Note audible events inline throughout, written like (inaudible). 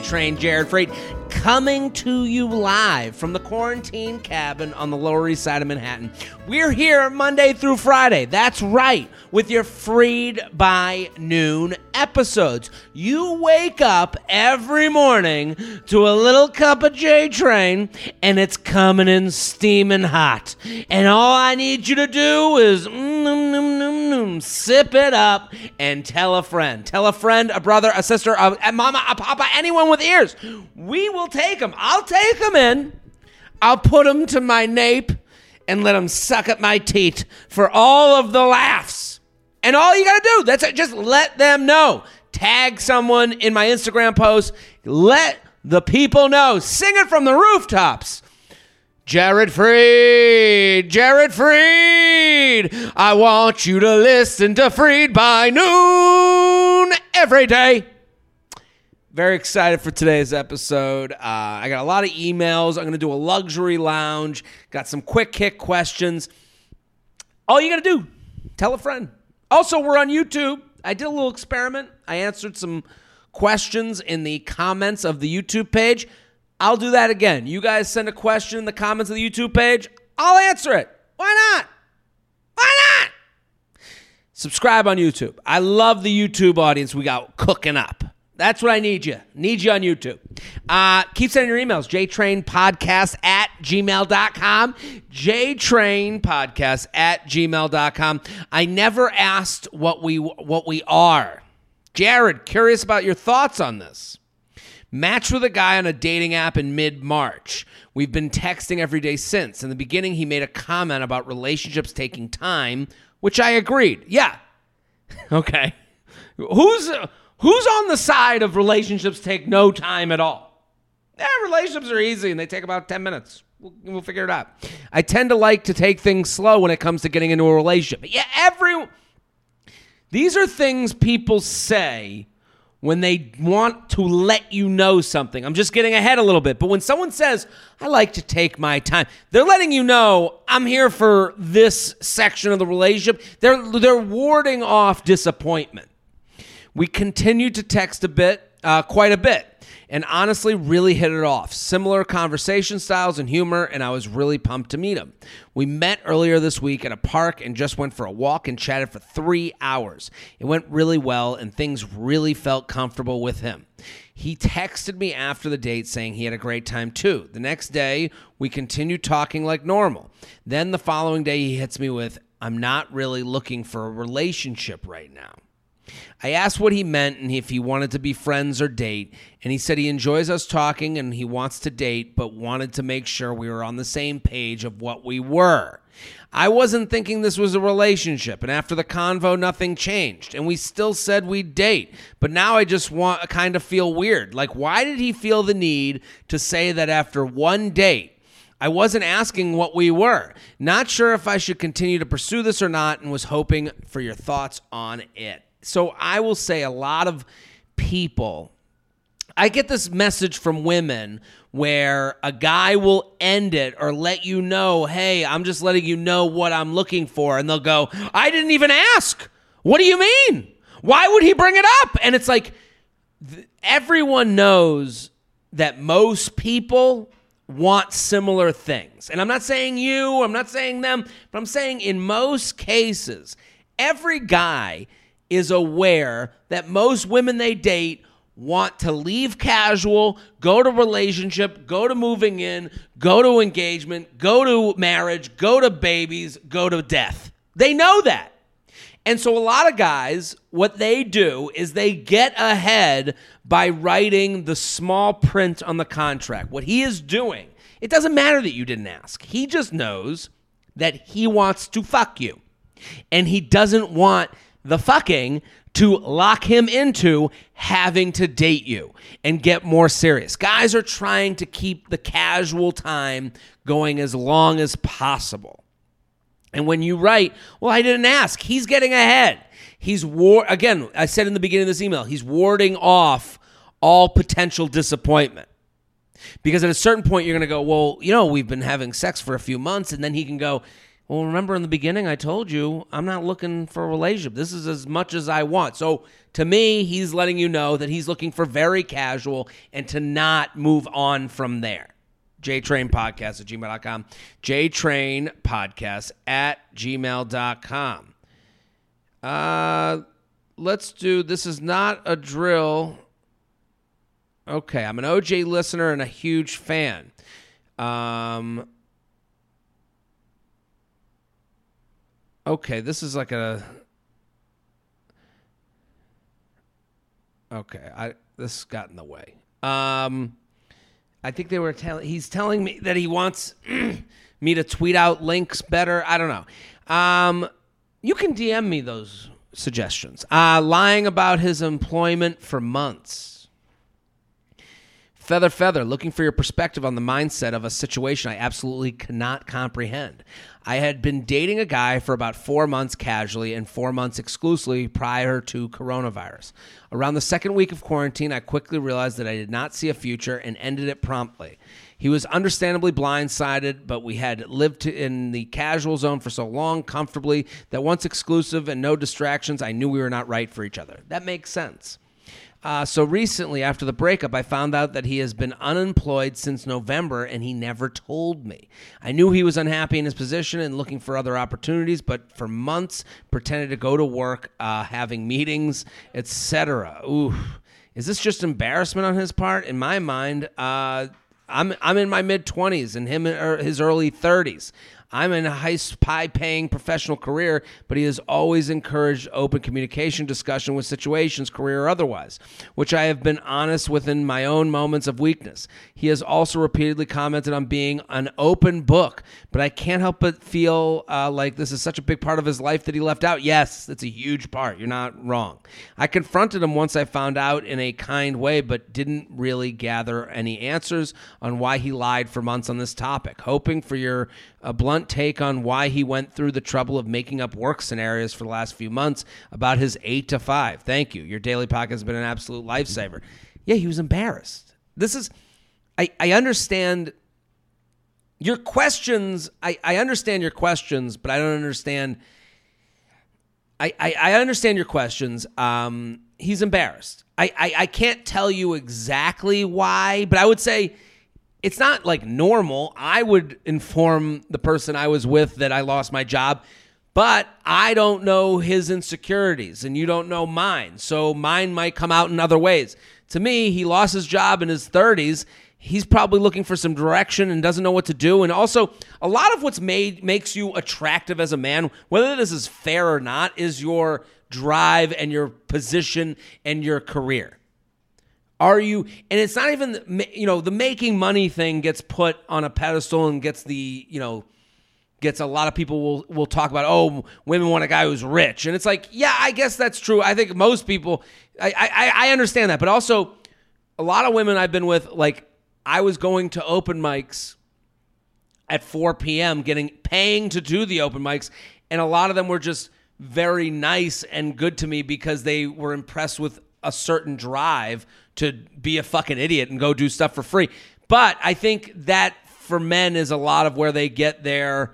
Train Jared Freid coming to you live from the quarantine cabin on the Lower East Side of Manhattan. We're here Monday through Friday. That's right, with your Freid by noon episodes. You wake up every morning to a little cup of J Train, and it's coming in steaming hot. And all I need you to do is mm, sip it up and tell a friend. Tell a friend, a brother, a sister, a, a mama, a papa, anyone with ears. We will take them. I'll take them in. I'll put them to my nape and let them suck at my teat for all of the laughs. And all you got to do, that's it. Just let them know. Tag someone in my Instagram post. Let the people know. Sing it from the rooftops. Jared Freid, Jared Freid, I want you to listen to Freid by noon every day. Very excited for today's episode. Uh, I got a lot of emails. I'm going to do a luxury lounge. Got some quick kick questions. All you got to do, tell a friend. Also, we're on YouTube. I did a little experiment. I answered some questions in the comments of the YouTube page. I'll do that again. You guys send a question in the comments of the YouTube page. I'll answer it. Why not? Why not? Subscribe on YouTube. I love the YouTube audience we got cooking up. That's what I need you. Need you on YouTube. Uh, keep sending your emails. JTrainPodcast at gmail.com. JTrainPodcast at gmail.com. I never asked what we what we are. Jared, curious about your thoughts on this. Matched with a guy on a dating app in mid March. We've been texting every day since. In the beginning, he made a comment about relationships taking time, which I agreed. Yeah. (laughs) Okay. Who's who's on the side of relationships take no time at all? Yeah, relationships are easy and they take about 10 minutes. We'll, we'll figure it out. I tend to like to take things slow when it comes to getting into a relationship. But yeah, every these are things people say when they want to let you know something. I'm just getting ahead a little bit. But when someone says, I like to take my time, they're letting you know I'm here for this section of the relationship. They're, they're warding off disappointment. We continued to text a bit, uh, quite a bit, and honestly really hit it off. Similar conversation styles and humor, and I was really pumped to meet him. We met earlier this week at a park and just went for a walk and chatted for three hours. It went really well, and things really felt comfortable with him. He texted me after the date saying he had a great time too. The next day, we continued talking like normal. Then the following day, he hits me with, I'm not really looking for a relationship right now. I asked what he meant and if he wanted to be friends or date, and he said he enjoys us talking and he wants to date, but wanted to make sure we were on the same page of what we were. I wasn't thinking this was a relationship, and after the convo, nothing changed, and we still said we'd date. But now I just want kind of feel weird. Like, why did he feel the need to say that after one date? I wasn't asking what we were. Not sure if I should continue to pursue this or not, and was hoping for your thoughts on it so I will say a lot of people I get this message from women where a guy will end it or let you know, hey, I'm just letting you know what I'm looking for. And they'll go, I didn't even ask. What do you mean? Why would he bring it up? And it's like, th- everyone knows that most people want similar things. And I'm not saying you, I'm not saying them, but I'm saying in most cases, every guy is aware that most women they date want to leave casual, go to relationship, go to moving in, go to engagement, go to marriage, go to babies, go to death. They know that. And so a lot of guys, what they do is they get ahead by writing the small print on the contract. What he is doing, it doesn't matter that you didn't ask. He just knows that he wants to fuck you. And he doesn't want the fucking to lock him into having to date you and get more serious. Guys are trying to keep the casual time going as long as possible. And when you write, well, I didn't ask, he's getting ahead. He's war again, I said in the beginning of this email, he's warding off all potential disappointment. Because at a certain point you're going to go, "Well, you know, we've been having sex for a few months." And then he can go, Well, remember in the beginning, I told you I'm not looking for a relationship. This is as much as I want. So to me, he's letting you know that he's looking for very casual and to not move on from there. JTrain Podcast at gmail.com. JTrain Podcast at gmail.com. Uh, let's do this is not a drill. Okay, I'm an OJ listener and a huge fan. Um, okay, this is like a. Okay, I this got in the way. Um, I think they were telling. He's telling me that he wants (clears throat) me to tweet out links better. I don't know. Um, you can DM me those suggestions. Uh, lying about his employment for months. Feather Feather, looking for your perspective on the mindset of a situation I absolutely cannot comprehend. I had been dating a guy for about four months casually and four months exclusively prior to coronavirus. Around the second week of quarantine, I quickly realized that I did not see a future and ended it promptly. He was understandably blindsided, but we had lived in the casual zone for so long comfortably that once exclusive and no distractions, I knew we were not right for each other. That makes sense. Uh, so recently, after the breakup, I found out that he has been unemployed since November and he never told me. I knew he was unhappy in his position and looking for other opportunities, but for months pretended to go to work, uh, having meetings, etc. Ooh, is this just embarrassment on his part? In my mind, uh, I'm I'm in my mid twenties and him in er, his early thirties. I'm in a high, high paying professional career, but he has always encouraged open communication, discussion with situations, career or otherwise, which I have been honest within my own moments of weakness. He has also repeatedly commented on being an open book, but I can't help but feel uh, like this is such a big part of his life that he left out. Yes, it's a huge part. You're not wrong. I confronted him once I found out in a kind way, but didn't really gather any answers on why he lied for months on this topic, hoping for your a blunt take on why he went through the trouble of making up work scenarios for the last few months about his eight to five. Thank you. Your daily podcast has been an absolute lifesaver. Yeah, he was embarrassed. This is, I, I understand your questions. I, I understand your questions, but I don't understand. I, I, I understand your questions. Um, he's embarrassed. I, I, I can't tell you exactly why, but I would say it's not like normal. I would inform the person I was with that I lost my job, but I don't know his insecurities and you don't know mine. So mine might come out in other ways. To me, he lost his job in his 30s. He's probably looking for some direction and doesn't know what to do. And also, a lot of what's made makes you attractive as a man, whether this is fair or not, is your drive and your position and your career. Are you? And it's not even you know the making money thing gets put on a pedestal and gets the you know gets a lot of people will will talk about oh women want a guy who's rich and it's like yeah I guess that's true I think most people I I, I understand that but also a lot of women I've been with like I was going to open mics at 4 p.m. getting paying to do the open mics and a lot of them were just very nice and good to me because they were impressed with a certain drive to be a fucking idiot and go do stuff for free. But I think that for men is a lot of where they get their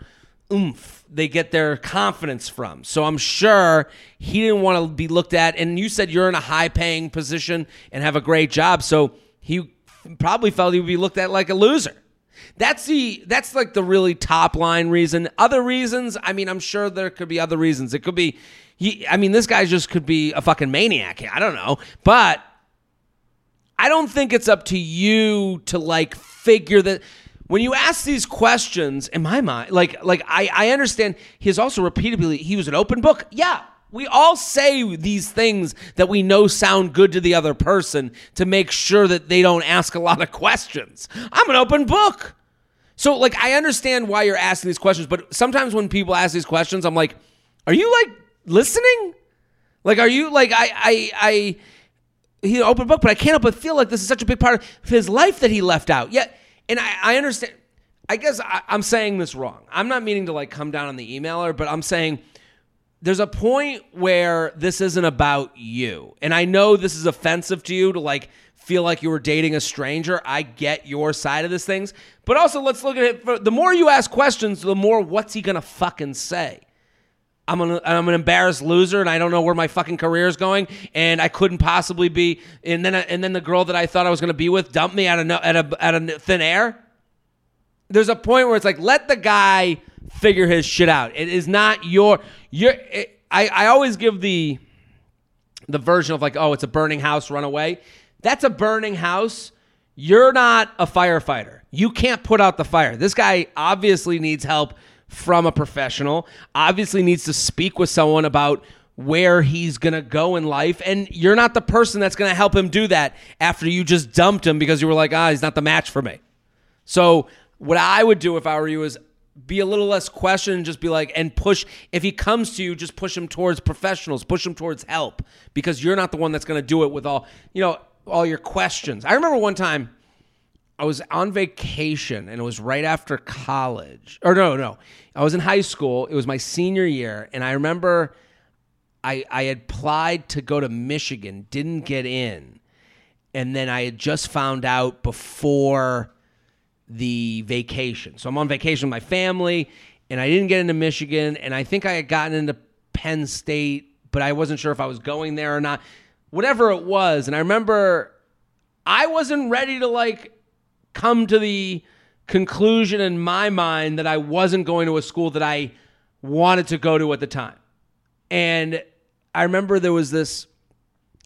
oomph, they get their confidence from. So I'm sure he didn't want to be looked at. And you said you're in a high paying position and have a great job. So he probably felt he would be looked at like a loser. That's the that's like the really top line reason. Other reasons, I mean, I'm sure there could be other reasons. It could be he, I mean, this guy just could be a fucking maniac. I don't know. But I don't think it's up to you to like figure that when you ask these questions in my mind like like I, I understand he's also repeatedly he was an open book. Yeah we all say these things that we know sound good to the other person to make sure that they don't ask a lot of questions. I'm an open book. So like i understand why you're asking these questions but sometimes when people ask these questions i'm like are you like listening? Like are you like i i i he open book, but I can't help but feel like this is such a big part of his life that he left out. Yet, and I, I understand. I guess I, I'm saying this wrong. I'm not meaning to like come down on the emailer, but I'm saying there's a point where this isn't about you. And I know this is offensive to you to like feel like you were dating a stranger. I get your side of this things. But also, let's look at it. The more you ask questions, the more what's he to fucking say? I'm an I'm an embarrassed loser and I don't know where my fucking career is going and I couldn't possibly be and then and then the girl that I thought I was going to be with dumped me out of out of thin air. There's a point where it's like let the guy figure his shit out. It is not your your. It, I I always give the the version of like oh it's a burning house run away. That's a burning house. You're not a firefighter. You can't put out the fire. This guy obviously needs help from a professional, obviously needs to speak with someone about where he's going to go in life. And you're not the person that's going to help him do that after you just dumped him because you were like, ah, he's not the match for me. So, what I would do if I were you is be a little less question and just be like, and push. If he comes to you, just push him towards professionals, push him towards help because you're not the one that's going to do it with all, you know, all your questions. I remember one time I was on vacation and it was right after college. Or no, no. I was in high school. It was my senior year and I remember I I had applied to go to Michigan, didn't get in. And then I had just found out before the vacation. So I'm on vacation with my family and I didn't get into Michigan and I think I had gotten into Penn State, but I wasn't sure if I was going there or not. Whatever it was, and I remember I wasn't ready to like come to the conclusion in my mind that I wasn't going to a school that I wanted to go to at the time. And I remember there was this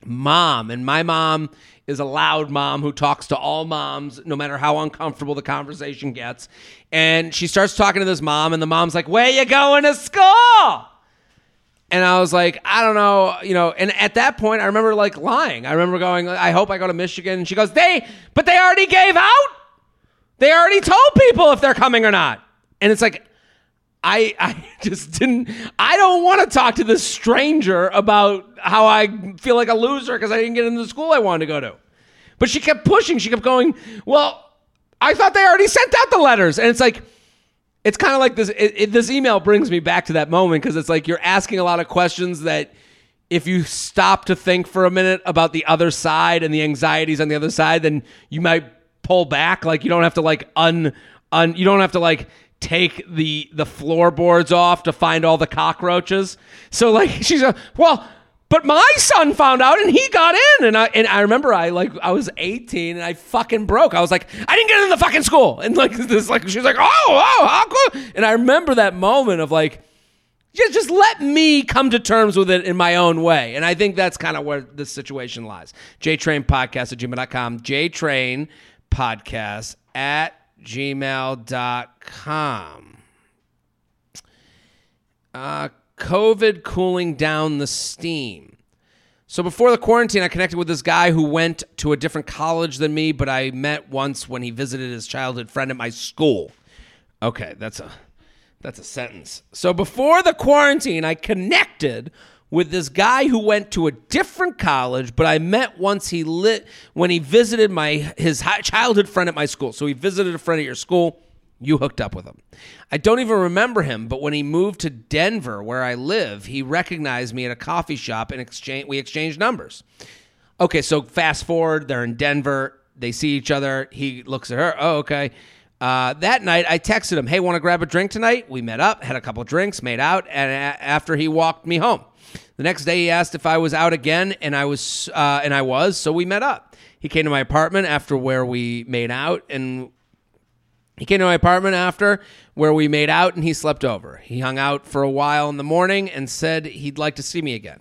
mom, and my mom is a loud mom who talks to all moms, no matter how uncomfortable the conversation gets. And she starts talking to this mom, and the mom's like, Where you going to school? And I was like, I don't know, you know. And at that point, I remember like lying. I remember going, I hope I go to Michigan. And she goes, They, but they already gave out. They already told people if they're coming or not. And it's like, I I (laughs) just didn't I don't want to talk to this stranger about how I feel like a loser because I didn't get into the school I wanted to go to. But she kept pushing. She kept going, "Well, I thought they already sent out the letters." And it's like it's kind of like this it, it, this email brings me back to that moment because it's like you're asking a lot of questions that if you stop to think for a minute about the other side and the anxieties on the other side, then you might pull back. Like you don't have to like un un you don't have to like take the the floorboards off to find all the cockroaches. So like (laughs) she's a well, but my son found out and he got in and I and I remember I like I was 18 and I fucking broke. I was like, I didn't get in the fucking school. And like (laughs) this like she's like, "Oh, oh, how cool." And I remember that moment of like just, just let me come to terms with it in my own way. And I think that's kind of where this situation lies. JTrain Podcast at gmail.com. JTrain podcast at gmail.com. Uh, COVID cooling down the steam. So before the quarantine, I connected with this guy who went to a different college than me, but I met once when he visited his childhood friend at my school. Okay, that's a that's a sentence. So before the quarantine, I connected with this guy who went to a different college, but I met once he lit when he visited my his childhood friend at my school. So he visited a friend at your school. You hooked up with him. I don't even remember him, but when he moved to Denver, where I live, he recognized me at a coffee shop and exchange we exchanged numbers. Okay, so fast forward, they're in Denver. They see each other. He looks at her. Oh, okay. Uh, that night, I texted him, "Hey, want to grab a drink tonight?" We met up, had a couple drinks, made out, and a- after he walked me home. The next day, he asked if I was out again, and I was, uh, and I was. So we met up. He came to my apartment after where we made out, and he came to my apartment after where we made out, and he slept over. He hung out for a while in the morning and said he'd like to see me again.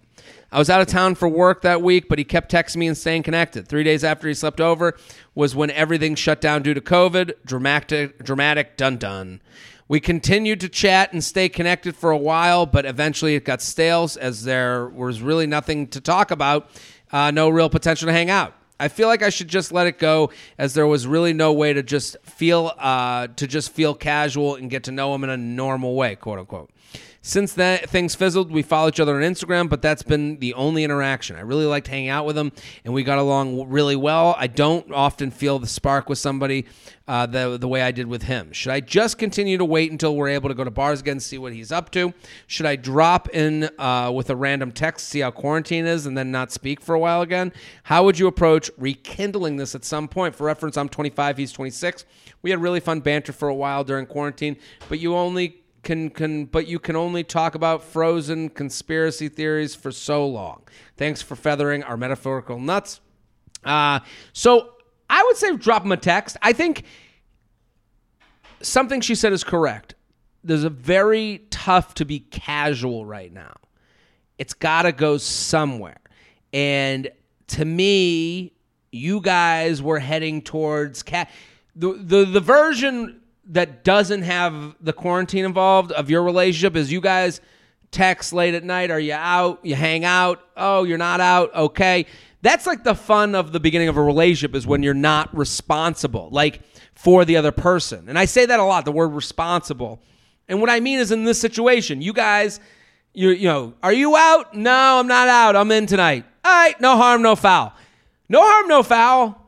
I was out of town for work that week, but he kept texting me and staying connected. Three days after he slept over was when everything shut down due to COVID. Dramatic, dramatic, dun dun. We continued to chat and stay connected for a while, but eventually it got stale as there was really nothing to talk about, uh, no real potential to hang out. I feel like I should just let it go, as there was really no way to just feel uh, to just feel casual and get to know him in a normal way, quote unquote. Since that things fizzled, we follow each other on Instagram, but that's been the only interaction. I really liked hanging out with him, and we got along really well. I don't often feel the spark with somebody uh, the the way I did with him. Should I just continue to wait until we're able to go to bars again, and see what he's up to? Should I drop in uh, with a random text, see how quarantine is, and then not speak for a while again? How would you approach rekindling this at some point? For reference, I'm 25, he's 26. We had really fun banter for a while during quarantine, but you only can can but you can only talk about frozen conspiracy theories for so long. Thanks for feathering our metaphorical nuts. Uh, so I would say drop him a text. I think something she said is correct. There's a very tough to be casual right now. It's got to go somewhere. And to me, you guys were heading towards cat the, the the version that doesn't have the quarantine involved of your relationship is you guys text late at night. Are you out? You hang out? Oh, you're not out? Okay. That's like the fun of the beginning of a relationship is when you're not responsible, like for the other person. And I say that a lot, the word responsible. And what I mean is in this situation, you guys, you you know, are you out? No, I'm not out. I'm in tonight. All right, no harm, no foul. No harm, no foul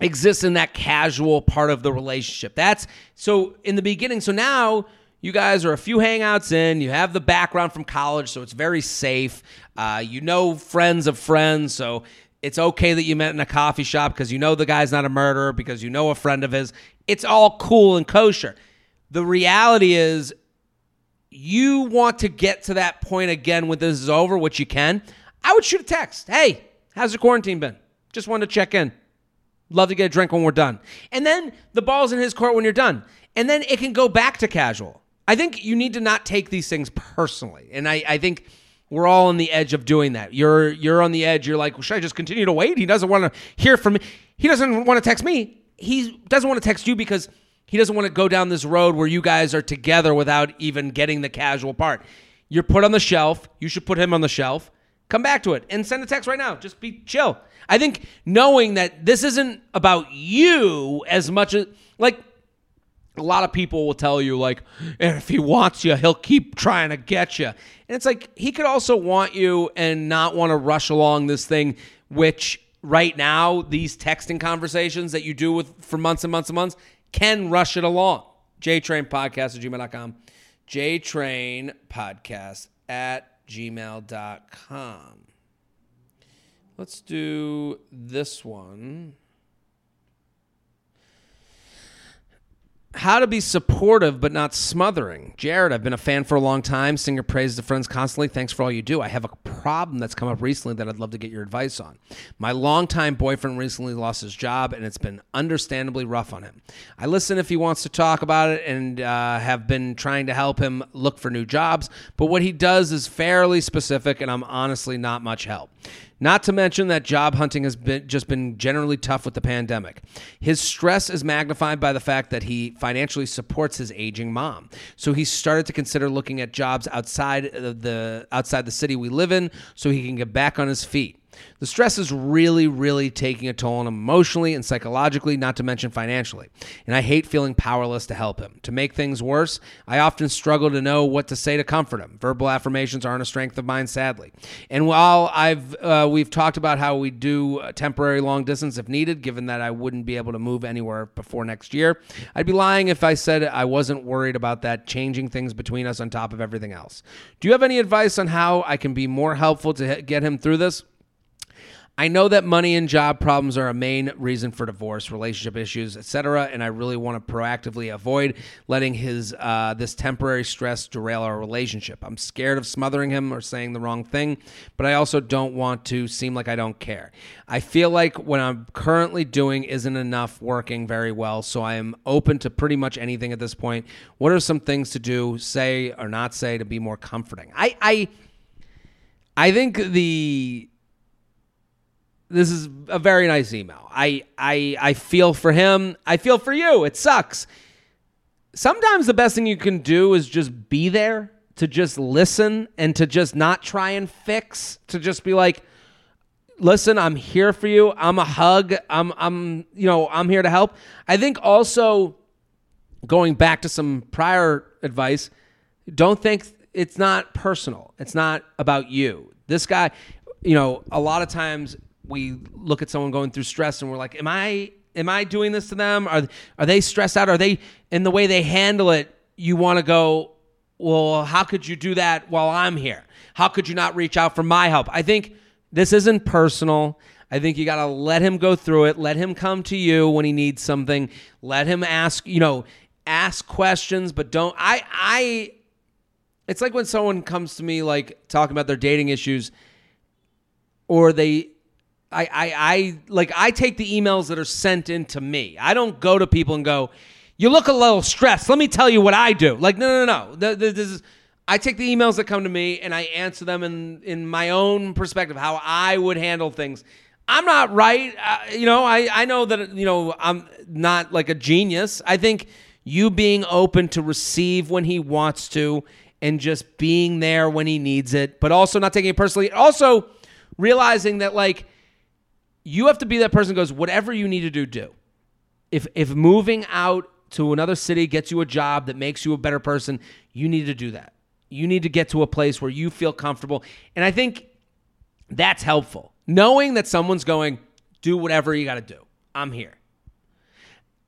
exists in that casual part of the relationship. That's so in the beginning. So now you guys are a few hangouts in. You have the background from college, so it's very safe. Uh, you know friends of friends, so it's okay that you met in a coffee shop because you know the guy's not a murderer because you know a friend of his. It's all cool and kosher. The reality is, you want to get to that point again when this is over, which you can. I would shoot a text. Hey, how's the quarantine been? Just wanted to check in. Love to get a drink when we're done. And then the ball's in his court when you're done. And then it can go back to casual. I think you need to not take these things personally. And I, I think we're all on the edge of doing that. You're you're on the edge. You're like, well, should I just continue to wait? He doesn't want to hear from me. He doesn't want to text me. He doesn't want to text you because he doesn't want to go down this road where you guys are together without even getting the casual part. You're put on the shelf. You should put him on the shelf. Come back to it and send a text right now. Just be chill. I think knowing that this isn't about you as much as like a lot of people will tell you like if he wants you he'll keep trying to get you and it's like he could also want you and not want to rush along this thing which right now these texting conversations that you do with for months and months and months can rush it along jtrain podcast at gmail.com jtrain podcast at gmail.com Let's do this one. How to be supportive but not smothering. Jared, I've been a fan for a long time. Singer praises the friends constantly. Thanks for all you do. I have a problem that's come up recently that I'd love to get your advice on. My longtime boyfriend recently lost his job, and it's been understandably rough on him. I listen if he wants to talk about it and uh, have been trying to help him look for new jobs, but what he does is fairly specific, and I'm honestly not much help. Not to mention that job hunting has been just been generally tough with the pandemic. His stress is magnified by the fact that he financially supports his aging mom. So he started to consider looking at jobs outside the outside the city we live in so he can get back on his feet. The stress is really, really taking a toll on him emotionally and psychologically, not to mention financially. And I hate feeling powerless to help him. To make things worse, I often struggle to know what to say to comfort him. Verbal affirmations aren't a strength of mine, sadly. And while I've uh, we've talked about how we do temporary long distance if needed, given that I wouldn't be able to move anywhere before next year, I'd be lying if I said I wasn't worried about that changing things between us on top of everything else. Do you have any advice on how I can be more helpful to get him through this? I know that money and job problems are a main reason for divorce, relationship issues, etc., and I really want to proactively avoid letting his uh, this temporary stress derail our relationship. I'm scared of smothering him or saying the wrong thing, but I also don't want to seem like I don't care. I feel like what I'm currently doing isn't enough working very well, so I am open to pretty much anything at this point. What are some things to do, say or not say, to be more comforting? I I I think the this is a very nice email. I I I feel for him. I feel for you. It sucks. Sometimes the best thing you can do is just be there, to just listen and to just not try and fix, to just be like, "Listen, I'm here for you. I'm a hug. I'm I'm you know, I'm here to help." I think also going back to some prior advice, don't think it's not personal. It's not about you. This guy, you know, a lot of times we look at someone going through stress and we're like, am I am I doing this to them? Are are they stressed out? Are they in the way they handle it? You want to go, well, how could you do that while I'm here? How could you not reach out for my help? I think this isn't personal. I think you got to let him go through it. Let him come to you when he needs something. Let him ask, you know, ask questions, but don't I I it's like when someone comes to me like talking about their dating issues or they I, I, I like I take the emails that are sent in to me. I don't go to people and go, "You look a little stressed. Let me tell you what I do." Like, no, no, no. This is, I take the emails that come to me and I answer them in in my own perspective, how I would handle things. I'm not right. Uh, you know, I I know that you know I'm not like a genius. I think you being open to receive when he wants to and just being there when he needs it, but also not taking it personally. Also realizing that like you have to be that person who goes, whatever you need to do, do. If if moving out to another city gets you a job that makes you a better person, you need to do that. You need to get to a place where you feel comfortable. And I think that's helpful. Knowing that someone's going, do whatever you got to do. I'm here.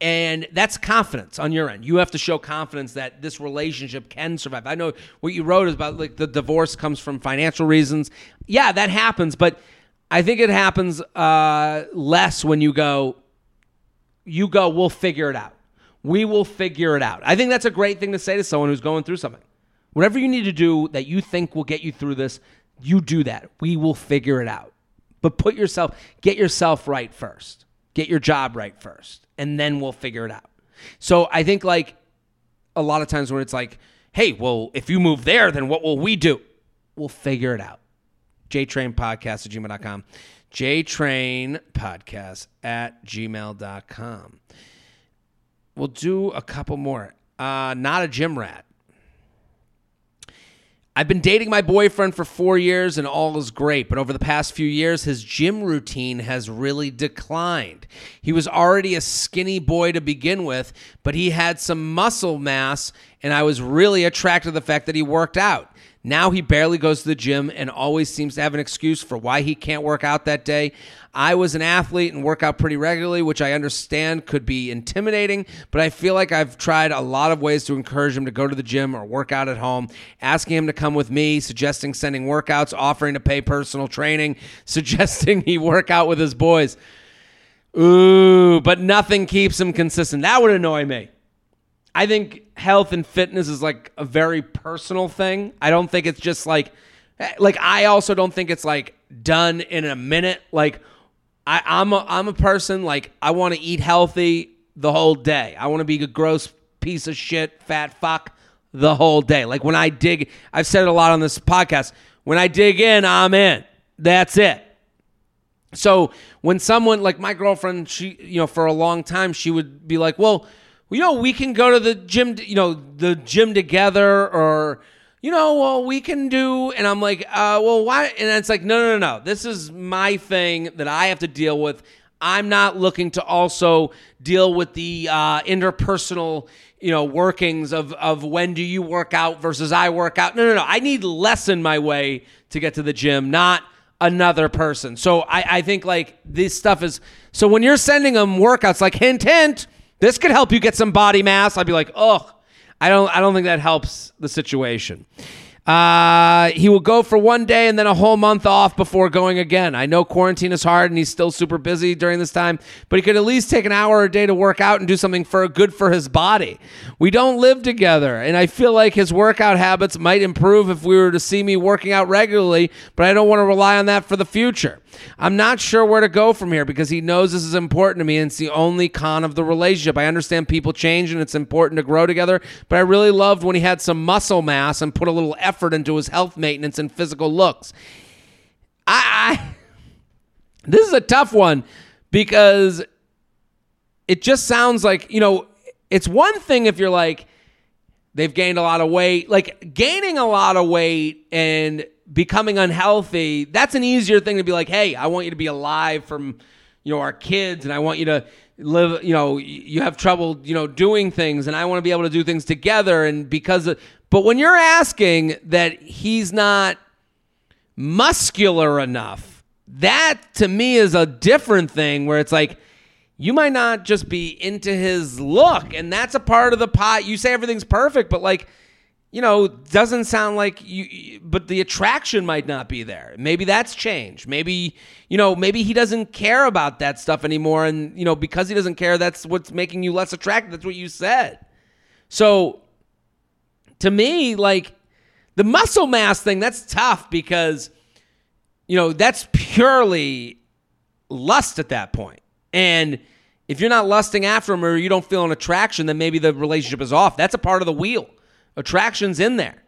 And that's confidence on your end. You have to show confidence that this relationship can survive. I know what you wrote is about like the divorce comes from financial reasons. Yeah, that happens, but I think it happens uh, less when you go, you go, we'll figure it out. We will figure it out. I think that's a great thing to say to someone who's going through something. Whatever you need to do that you think will get you through this, you do that. We will figure it out. But put yourself, get yourself right first. Get your job right first, and then we'll figure it out. So I think like a lot of times when it's like, hey, well, if you move there, then what will we do? We'll figure it out jtrainpodcast at gmail.com. jtrainpodcast at gmail.com. We'll do a couple more. Uh, not a gym rat. I've been dating my boyfriend for four years and all is great, but over the past few years, his gym routine has really declined. He was already a skinny boy to begin with, but he had some muscle mass, and I was really attracted to the fact that he worked out. Now he barely goes to the gym and always seems to have an excuse for why he can't work out that day. I was an athlete and work out pretty regularly, which I understand could be intimidating, but I feel like I've tried a lot of ways to encourage him to go to the gym or work out at home, asking him to come with me, suggesting sending workouts, offering to pay personal training, (laughs) suggesting he work out with his boys. Ooh, but nothing keeps him consistent. That would annoy me. I think health and fitness is like a very personal thing. I don't think it's just like eh, like I also don't think it's like done in a minute. Like I, I'm a I'm a person like I want to eat healthy the whole day. I want to be a gross piece of shit, fat fuck the whole day. Like when I dig, I've said it a lot on this podcast. When I dig in, I'm in. That's it. So when someone like my girlfriend, she you know for a long time she would be like, well you know, we can go to the gym, you know, the gym together or, you know, well, we can do, and I'm like, uh, well, why? And it's like, no, no, no, no. This is my thing that I have to deal with. I'm not looking to also deal with the uh, interpersonal, you know, workings of of when do you work out versus I work out. No, no, no. I need less in my way to get to the gym, not another person. So I, I think like this stuff is. So when you're sending them workouts, like hint, hint this could help you get some body mass. I'd be like, ugh. I don't I don't think that helps the situation. Uh, he will go for one day and then a whole month off before going again. I know quarantine is hard and he's still super busy during this time, but he could at least take an hour a day to work out and do something for good for his body. We don't live together, and I feel like his workout habits might improve if we were to see me working out regularly, but I don't want to rely on that for the future. I'm not sure where to go from here because he knows this is important to me and it's the only con of the relationship. I understand people change and it's important to grow together, but I really loved when he had some muscle mass and put a little effort into his health maintenance and physical looks. I, I (laughs) this is a tough one because it just sounds like, you know, it's one thing if you're like, they've gained a lot of weight, like gaining a lot of weight and becoming unhealthy, that's an easier thing to be like, hey, I want you to be alive from, you know, our kids and I want you to live, you know, you have trouble, you know, doing things and I want to be able to do things together. And because of, But when you're asking that he's not muscular enough, that to me is a different thing where it's like you might not just be into his look and that's a part of the pot. You say everything's perfect, but like you know, doesn't sound like you, but the attraction might not be there. Maybe that's changed. Maybe, you know, maybe he doesn't care about that stuff anymore. And, you know, because he doesn't care, that's what's making you less attractive. That's what you said. So to me, like the muscle mass thing, that's tough because, you know, that's purely lust at that point. And if you're not lusting after him or you don't feel an attraction, then maybe the relationship is off. That's a part of the wheel. Attraction's in there.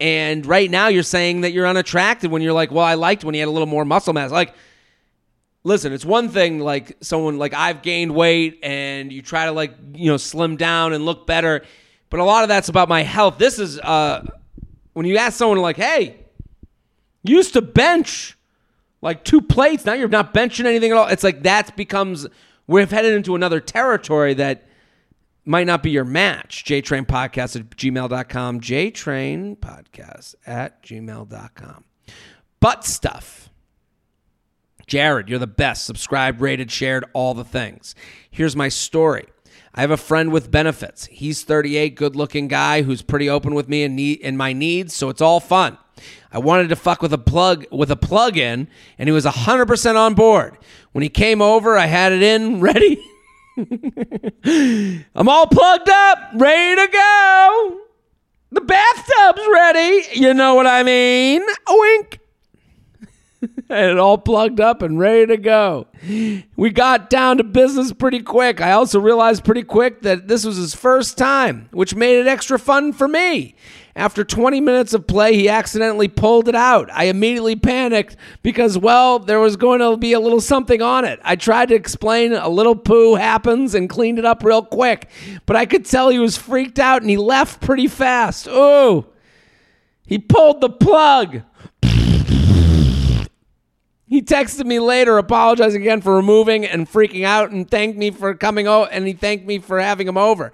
And right now you're saying that you're unattracted when you're like, well, I liked when he had a little more muscle mass. Like, listen, it's one thing like someone like I've gained weight and you try to like, you know, slim down and look better. But a lot of that's about my health. This is uh when you ask someone like, hey, you used to bench like two plates, now you're not benching anything at all. It's like that becomes we've headed into another territory that might not be your match. JTrain Podcast at gmail.com. JTrain Podcast at gmail.com. Butt stuff. Jared, you're the best. Subscribed, rated, shared, all the things. Here's my story. I have a friend with benefits. He's 38, good looking guy who's pretty open with me and need in my needs, so it's all fun. I wanted to fuck with a plug with a plug in, and he was 100% on board. When he came over, I had it in (laughs) ready. (laughs) I'm all plugged up, ready to go. The bathtub's ready. You know what I mean? wink. (laughs) and all plugged up and ready to go. We got down to business pretty quick. I also realized pretty quick that this was his first time, which made it extra fun for me. After 20 minutes of play, he accidentally pulled it out. I immediately panicked because, well, there was going to be a little something on it. I tried to explain a little poo happens and cleaned it up real quick, but I could tell he was freaked out and he left pretty fast. Ooh. He pulled the plug. He texted me later, apologizing again for removing and freaking out, and thanked me for coming over, and he thanked me for having him over.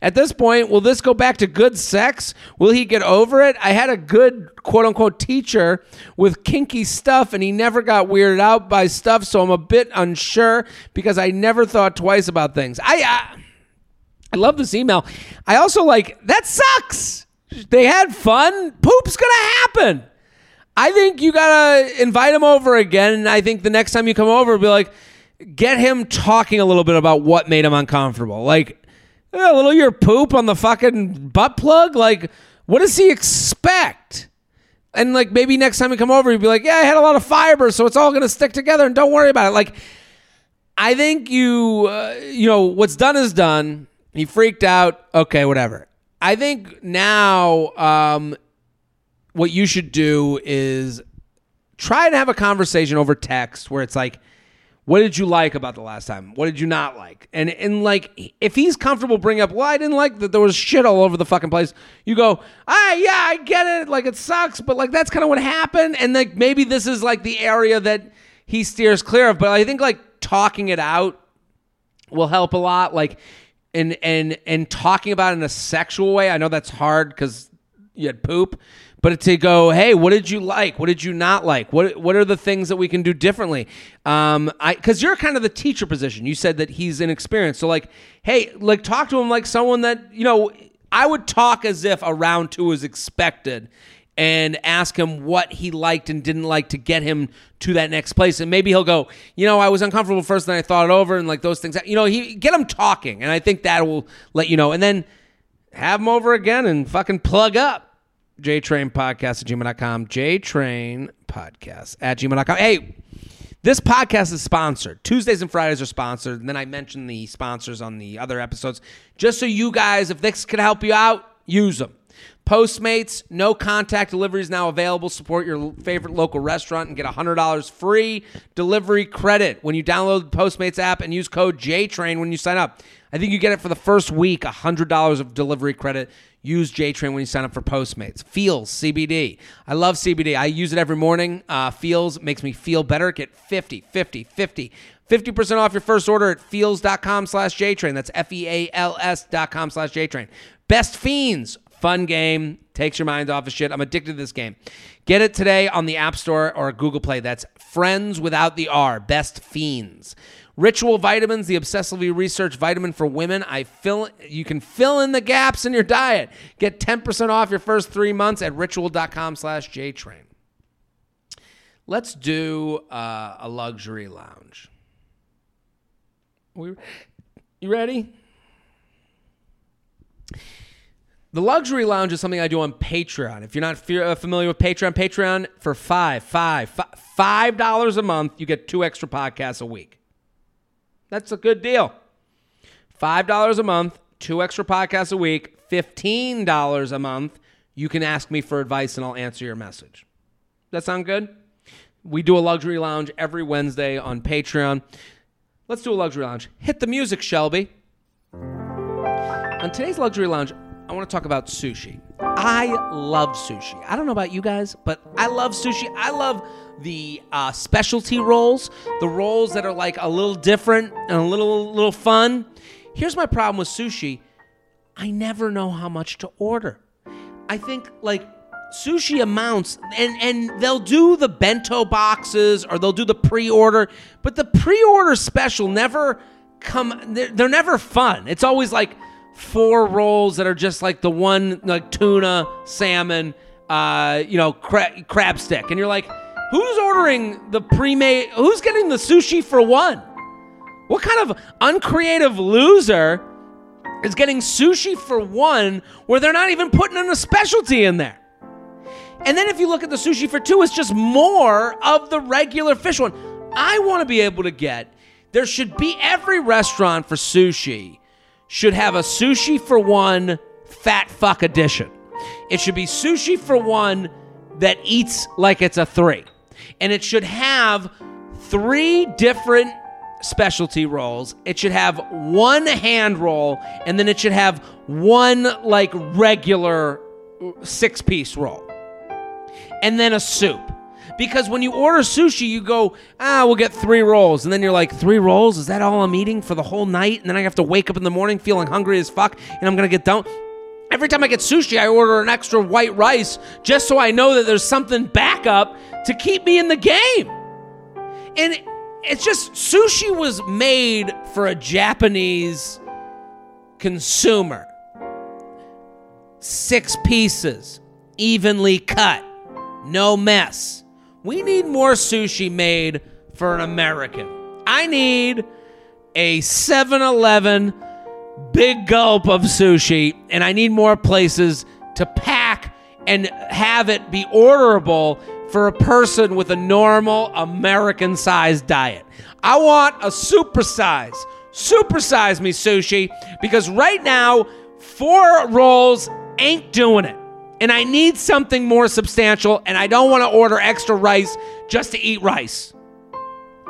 At this point, will this go back to good sex? Will he get over it? I had a good quote unquote teacher with kinky stuff, and he never got weirded out by stuff, so I'm a bit unsure because I never thought twice about things. I, I, I love this email. I also like that sucks. They had fun. Poop's gonna happen. I think you gotta invite him over again, and I think the next time you come over, be like, get him talking a little bit about what made him uncomfortable. Like a little your poop on the fucking butt plug. Like, what does he expect? And like maybe next time you come over, you'd be like, yeah, I had a lot of fiber, so it's all gonna stick together, and don't worry about it. Like, I think you, uh, you know, what's done is done. He freaked out. Okay, whatever. I think now um, what you should do is try and have a conversation over text where it's like, what did you like about the last time? What did you not like? And and like if he's comfortable bringing up, well, I didn't like that there was shit all over the fucking place. You go, ah, yeah, I get it. Like it sucks, but like that's kind of what happened. And like maybe this is like the area that he steers clear of. But I think like talking it out will help a lot. Like and and and talking about it in a sexual way. I know that's hard because you had poop but to go, hey, what did you like? What did you not like? What what are the things that we can do differently? Um, I because you're kind of the teacher position. You said that he's inexperienced, so like, hey, like talk to him like someone that you know. I would talk as if a round two is expected, and ask him what he liked and didn't like to get him to that next place. And maybe he'll go, you know, I was uncomfortable first, and then I thought it over, and like those things. You know, he get him talking, and I think that will let you know. And then have him over again and fucking plug up JTrain Podcast at gmail.com. JTrain Podcast at gmail.com. Hey, this podcast is sponsored. Tuesdays and Fridays are sponsored. And then I mentioned the sponsors on the other episodes. Just so you guys, if this can help you out, use them. Postmates, no contact delivery is now available. Support your favorite local restaurant and get $100 free delivery credit when you download the Postmates app and use code JTRAIN when you sign up. I think you get it for the first week, $100 of delivery credit. Use JTrain when you sign up for Postmates. Feals CBD. I love CBD. I use it every morning. Uh, Feals makes me feel better. Get 50, 50, 50. 50% off your first order at feals.com slash JTrain. That's F E A L S dot com slash JTrain. Best Fiends, Fun game, takes your mind off of shit. I'm addicted to this game. Get it today on the App Store or Google Play. That's Friends without the R, Best Fiends. Ritual Vitamins, the obsessively researched vitamin for women. I fill you can fill in the gaps in your diet. Get 10% off your first three months at ritual.com slash JTrain. Let's do uh, a luxury lounge. We, you ready? The luxury lounge is something I do on Patreon. If you're not uh, familiar with Patreon, Patreon for five, five, five dollars a month, you get two extra podcasts a week. That's a good deal. Five dollars a month, two extra podcasts a week, fifteen dollars a month. You can ask me for advice and I'll answer your message. That sound good? We do a luxury lounge every Wednesday on Patreon. Let's do a luxury lounge. Hit the music, Shelby. On today's luxury lounge, I want to talk about sushi. I love sushi. I don't know about you guys, but I love sushi. I love the uh, specialty rolls, the rolls that are like a little different and a little little fun. Here's my problem with sushi: I never know how much to order. I think like sushi amounts and and they'll do the bento boxes or they'll do the pre-order but the pre-order special never come they're, they're never fun it's always like four rolls that are just like the one like tuna salmon uh you know cra- crab stick. And you're like who's ordering the pre-made who's getting the sushi for one? What kind of uncreative loser is getting sushi for one where they're not even putting in a specialty in there? And then if you look at the sushi for two, it's just more of the regular fish one. I want to be able to get, there should be every restaurant for sushi should have a sushi for one fat fuck edition. It should be sushi for one that eats like it's a three. And it should have three different specialty rolls. It should have one hand roll, and then it should have one like regular six piece roll and then a soup. Because when you order sushi, you go, ah, we'll get three rolls. And then you're like, three rolls? Is that all I'm eating for the whole night? And then I have to wake up in the morning feeling hungry as fuck and I'm going to get down. Every time I get sushi, I order an extra white rice just so I know that there's something backup to keep me in the game. And it's just sushi was made for a Japanese consumer. Six pieces, evenly cut no mess. We need more sushi made for an American. I need a 7 Eleven big gulp of sushi, and I need more places to pack and have it be orderable for a person with a normal American sized diet. I want a supersize, supersize me sushi because right now, four rolls ain't doing it and I need something more substantial, and I don't want to order extra rice just to eat rice.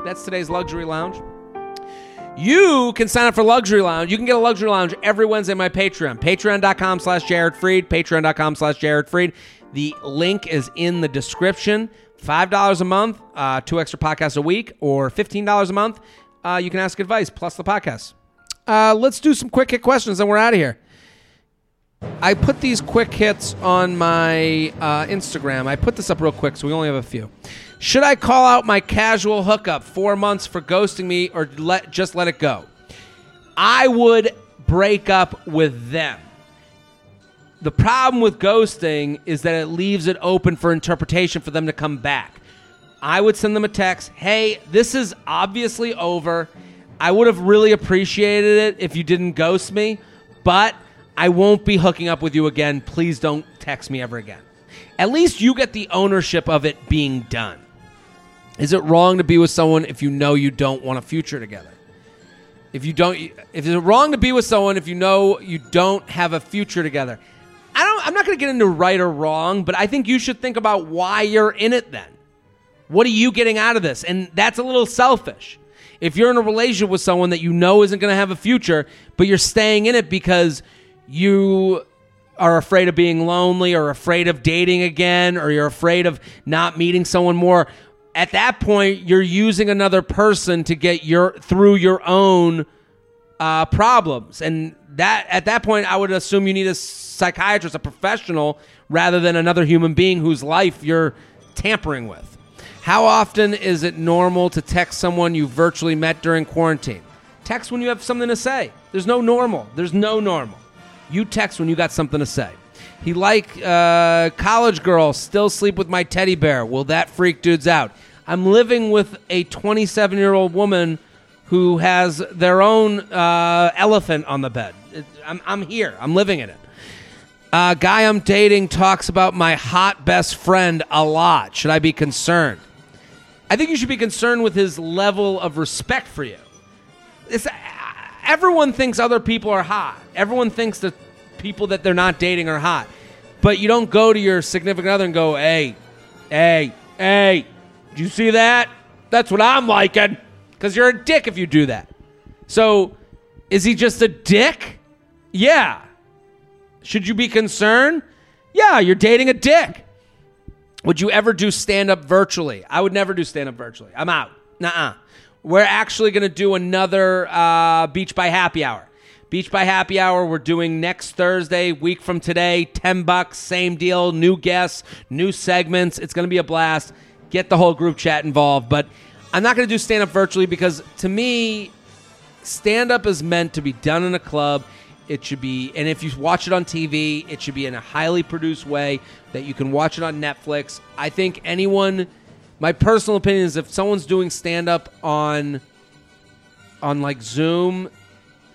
That's today's Luxury Lounge. You can sign up for Luxury Lounge. You can get a Luxury Lounge every Wednesday on my Patreon. Patreon.com slash Jared Freid. Patreon.com slash Jared Freid. The link is in the description. $5 a month, uh, two extra podcasts a week, or $15 a month. Uh, you can ask advice plus the podcast. Uh, let's do some quick hit questions, and we're out of here. I put these quick hits on my uh, Instagram. I put this up real quick, so we only have a few. Should I call out my casual hookup four months for ghosting me, or let just let it go? I would break up with them. The problem with ghosting is that it leaves it open for interpretation for them to come back. I would send them a text, "Hey, this is obviously over. I would have really appreciated it if you didn't ghost me, but." I won't be hooking up with you again. Please don't text me ever again. At least you get the ownership of it being done. Is it wrong to be with someone if you know you don't want a future together? If you don't if it's wrong to be with someone if you know you don't have a future together? I don't I'm not going to get into right or wrong, but I think you should think about why you're in it then. What are you getting out of this? And that's a little selfish. If you're in a relationship with someone that you know isn't going to have a future, but you're staying in it because you are afraid of being lonely or afraid of dating again or you're afraid of not meeting someone more at that point you're using another person to get your through your own uh, problems and that at that point, I would assume you need a psychiatrist, a professional, rather than another human being whose life you're tampering with. How often is it normal to text someone you virtually met during quarantine? Text when you have something to say. There's no normal. There's no normal. You text when you got something to say. He like uh, college girl still sleep with my teddy bear. Will that freak dudes out? I'm living with a 27 year old woman who has their own uh, elephant on the bed. It, I'm, I'm here. I'm living in it. Uh, guy I'm dating talks about my hot best friend a lot. Should I be concerned? I think you should be concerned with his level of respect for you. It's, everyone thinks other people are hot. Everyone thinks that people that they're not dating are hot. But you don't go to your significant other and go, hey, hey, hey, do you see that? That's what I'm liking. Because you're a dick if you do that. So, is he just a dick? Yeah. Should you be concerned? Yeah, you're dating a dick. Would you ever do stand up virtually? I would never do stand up virtually. I'm out. Nuh uh. We're actually going to do another uh, Beach by Happy Hour. Beach by Happy Hour, we're doing next Thursday, week from today, 10 bucks, same deal, new guests, new segments. It's going to be a blast. Get the whole group chat involved. But I'm not going to do stand up virtually because to me, stand up is meant to be done in a club. It should be, and if you watch it on TV, it should be in a highly produced way that you can watch it on Netflix. I think anyone, my personal opinion is if someone's doing stand up on, on like Zoom,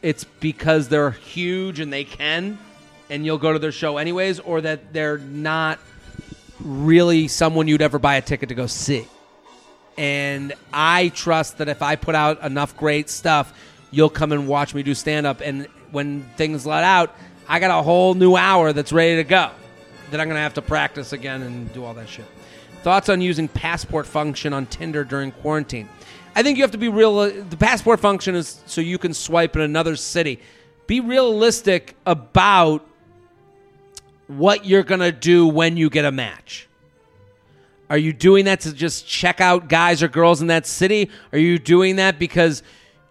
it's because they're huge and they can, and you'll go to their show anyways, or that they're not really someone you'd ever buy a ticket to go see. And I trust that if I put out enough great stuff, you'll come and watch me do stand up. And when things let out, I got a whole new hour that's ready to go that I'm going to have to practice again and do all that shit. Thoughts on using passport function on Tinder during quarantine? I think you have to be real. The passport function is so you can swipe in another city. Be realistic about what you're going to do when you get a match. Are you doing that to just check out guys or girls in that city? Are you doing that because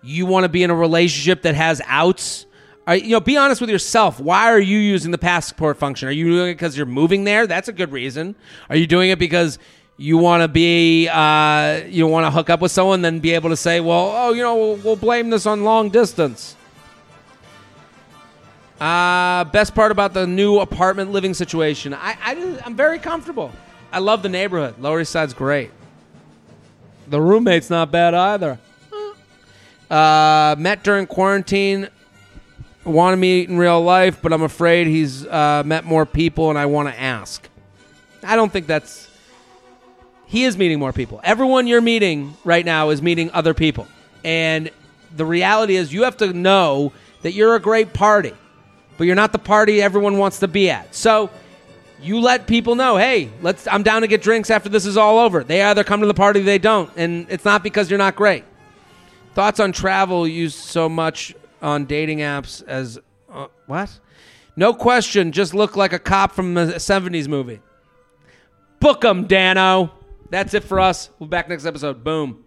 you want to be in a relationship that has outs? Are, you know, be honest with yourself. Why are you using the passport function? Are you doing it because you're moving there? That's a good reason. Are you doing it because you want to be, uh, you want to hook up with someone, then be able to say, well, oh, you know, we'll, we'll blame this on long distance. Uh, best part about the new apartment living situation, I, I, I'm very comfortable. I love the neighborhood. Lower East Side's great. The roommate's not bad either. Uh, met during quarantine. Want to meet in real life, but I'm afraid he's uh, met more people, and I want to ask. I don't think that's. He is meeting more people. Everyone you're meeting right now is meeting other people, and the reality is, you have to know that you're a great party, but you're not the party everyone wants to be at. So you let people know, hey, let's I'm down to get drinks after this is all over. They either come to the party, they don't, and it's not because you're not great. Thoughts on travel used so much on dating apps as uh, what? No question, just look like a cop from a 70s movie. Book 'em, Danno. That's it for us. We'll be back next episode. Boom.